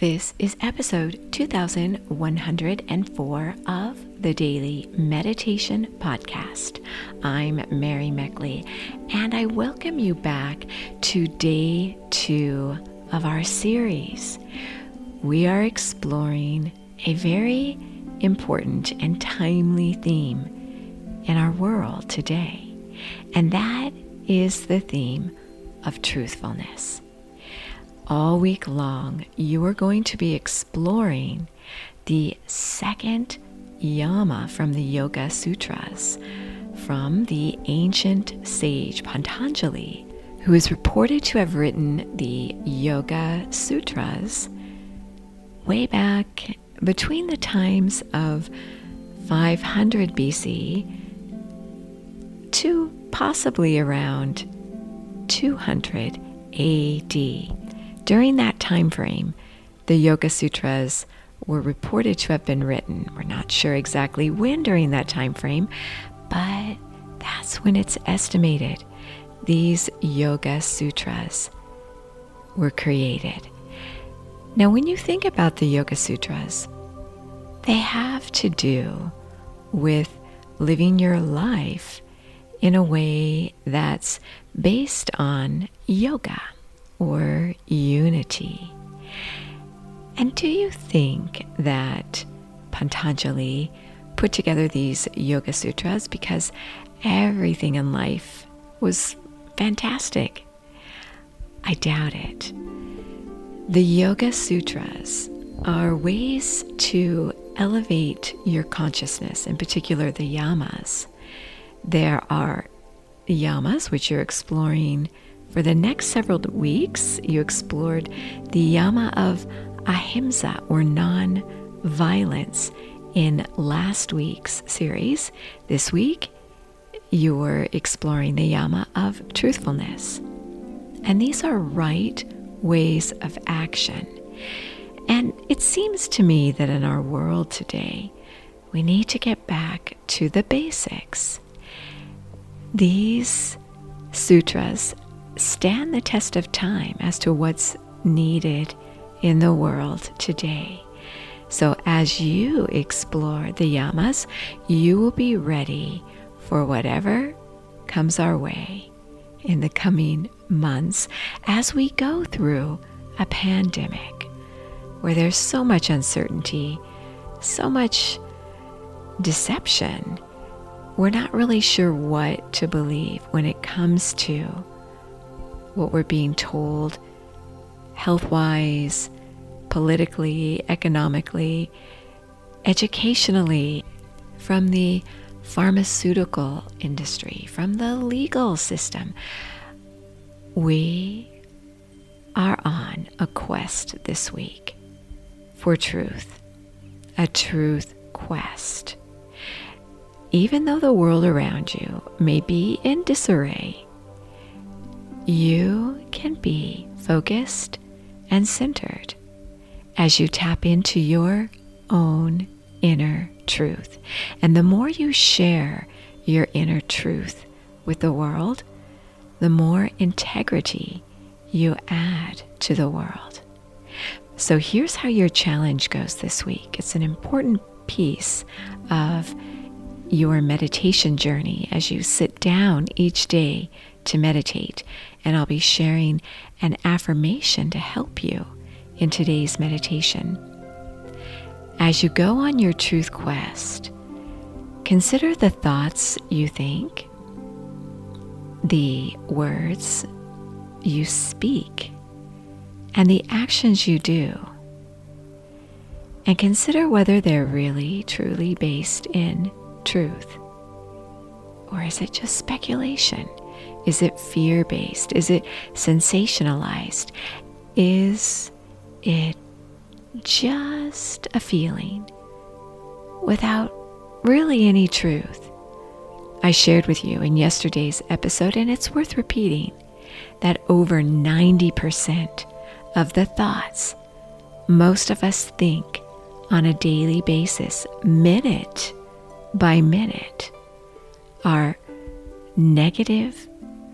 This is episode 2104 of the Daily Meditation Podcast. I'm Mary Meckley, and I welcome you back to day two of our series. We are exploring a very important and timely theme in our world today, and that is the theme of truthfulness all week long, you are going to be exploring the second yama from the Yoga Sutras from the ancient sage Pantanjali, who is reported to have written the Yoga Sutras way back between the times of 500 BC to possibly around 200 AD. During that time frame, the Yoga Sutras were reported to have been written. We're not sure exactly when during that time frame, but that's when it's estimated these Yoga Sutras were created. Now, when you think about the Yoga Sutras, they have to do with living your life in a way that's based on yoga or unity. And do you think that Pantanjali put together these Yoga Sutras because everything in life was fantastic? I doubt it. The Yoga Sutras are ways to elevate your consciousness, in particular the yamas. There are yamas, which you're exploring for the next several weeks, you explored the yama of ahimsa or non violence in last week's series. This week, you're exploring the yama of truthfulness. And these are right ways of action. And it seems to me that in our world today, we need to get back to the basics. These sutras stand the test of time as to what's needed in the world today. So, as you explore the yamas, you will be ready for whatever comes our way in the coming months as we go through a pandemic where there's so much uncertainty, so much deception. We're not really sure what to believe when it comes to what we're being told health wise, politically, economically, educationally, from the pharmaceutical industry, from the legal system. We are on a quest this week for truth, a truth quest. Even though the world around you may be in disarray, you can be focused and centered as you tap into your own inner truth. And the more you share your inner truth with the world, the more integrity you add to the world. So here's how your challenge goes this week. It's an important piece of your meditation journey as you sit down each day to meditate and I'll be sharing an affirmation to help you in today's meditation. As you go on your truth quest, consider the thoughts you think, the words you speak, and the actions you do. And consider whether they're really, truly based in truth. Or is it just speculation? Is it fear based? Is it sensationalized? Is it just a feeling without really any truth? I shared with you in yesterday's episode, and it's worth repeating, that over 90% of the thoughts most of us think on a daily basis, minute by minute, are negative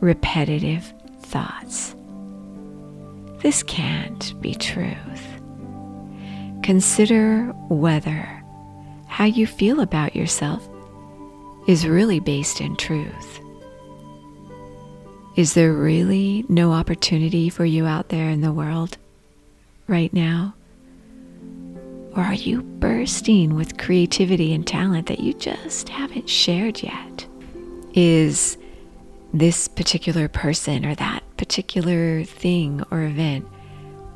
repetitive thoughts. This can't be truth. consider whether how you feel about yourself is really based in truth. Is there really no opportunity for you out there in the world right now? Or are you bursting with creativity and talent that you just haven't shared yet? Is this particular person or that particular thing or event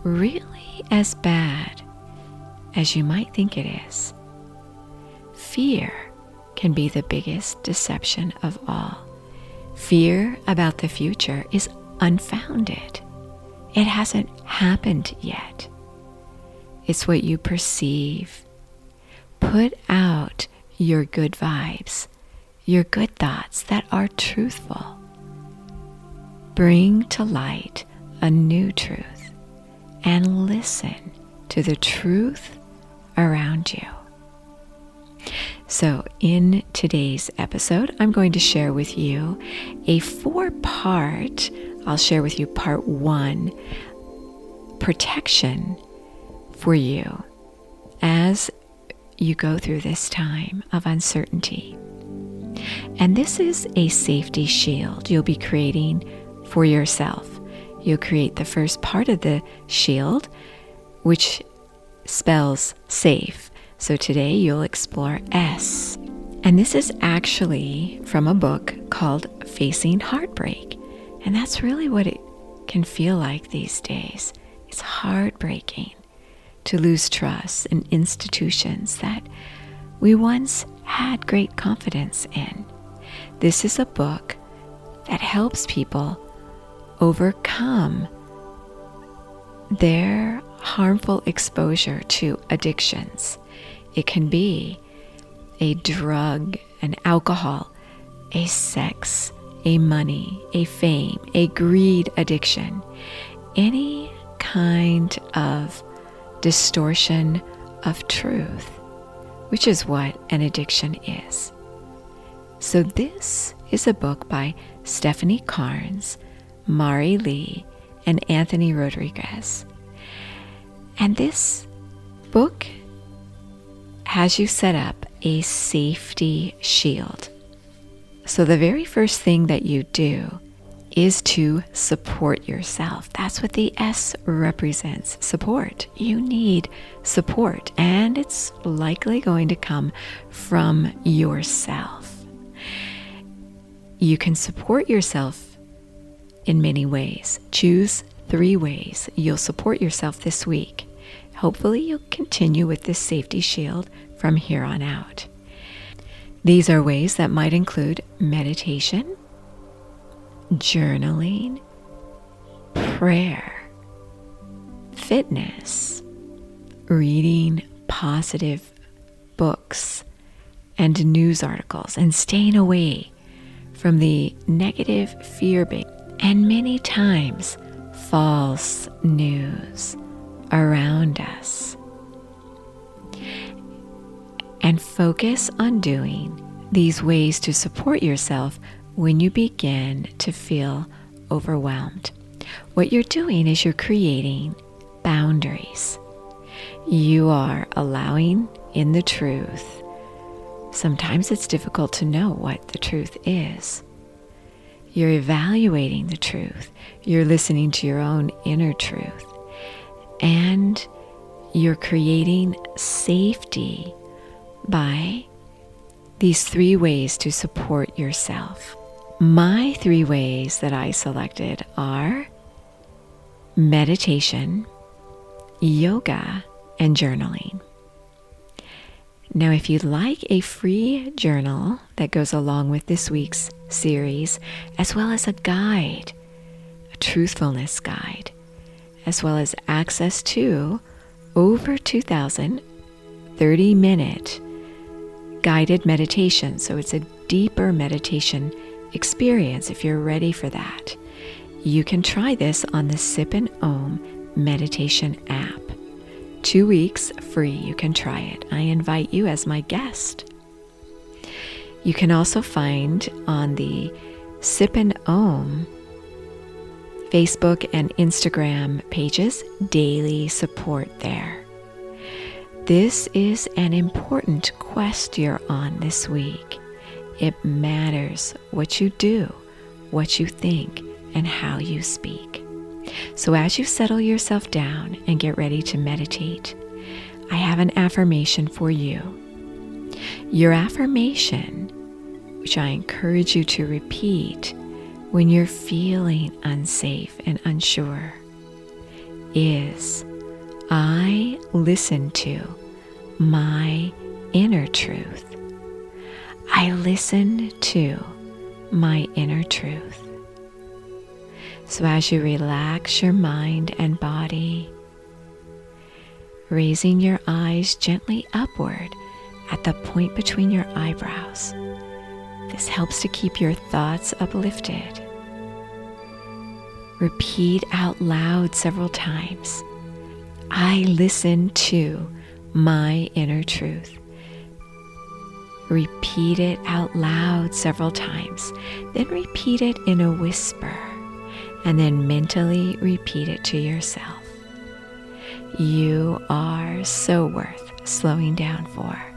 really as bad as you might think it is? Fear can be the biggest deception of all. Fear about the future is unfounded. It hasn't happened yet. It's what you perceive. Put out your good vibes, your good thoughts that are truthful. Bring to light a new truth and listen to the truth around you. So, in today's episode, I'm going to share with you a four part, I'll share with you part one protection for you as you go through this time of uncertainty. And this is a safety shield you'll be creating for yourself. You'll create the first part of the shield, which spells safe. So today you'll explore S. And this is actually from a book called Facing Heartbreak. And that's really what it can feel like these days. It's heartbreaking to lose trust in institutions that we once had great confidence in. This is a book that helps people overcome their harmful exposure to addictions. It can be a drug, an alcohol, a sex, a money, a fame, a greed addiction, any kind of distortion of truth, which is what an addiction is. So, this is a book by Stefanie Carnes, Mari Lee, and Anthony Rodriguez. And this book has you set up a safety shield. So, the very first thing that you do is to support yourself. That's what the S represents support. You need support, and it's likely going to come from yourself. You can support yourself in many ways. Choose three ways you'll support yourself this week. Hopefully, you'll continue with this safety shield from here on out. These are ways that might include meditation journaling, prayer, fitness, reading positive books and news articles, and staying away from the negative fear based and many times false news around us. And focus on doing these ways to support yourself when you begin to feel overwhelmed. What you're doing is you're creating boundaries. You are allowing in the truth. Sometimes it's difficult to know what the truth is. You're evaluating the truth. You're listening to your own inner truth. And you're creating safety by these three ways to support yourself. My three ways that I selected are meditation, yoga, and journaling. Now, if you'd like a free journal that goes along with this week's series, as well as a guide, a truthfulness guide, as well as access to over 2,000 30 minute guided meditation. So it's a deeper meditation experience if you're ready for that. You can try this on the Sip and Om meditation app. Two weeks free, you can try it. I invite you as my guest. You can also find on the Sip and Om Facebook and Instagram pages daily support there. This is an important quest you're on this week. It matters what you do, what you think, and how you speak. So, as you settle yourself down and get ready to meditate, I have an affirmation for you. Your affirmation, which I encourage you to repeat when you're feeling unsafe and unsure, is I listen to my inner truth. I listen to my inner truth. So, as you relax your mind and body, raising your eyes gently upward at the point between your eyebrows, this helps to keep your thoughts uplifted. Repeat out loud several times I listen to my inner truth. Repeat it out loud several times, then repeat it in a whisper and then mentally repeat it to yourself. You are so worth slowing down for.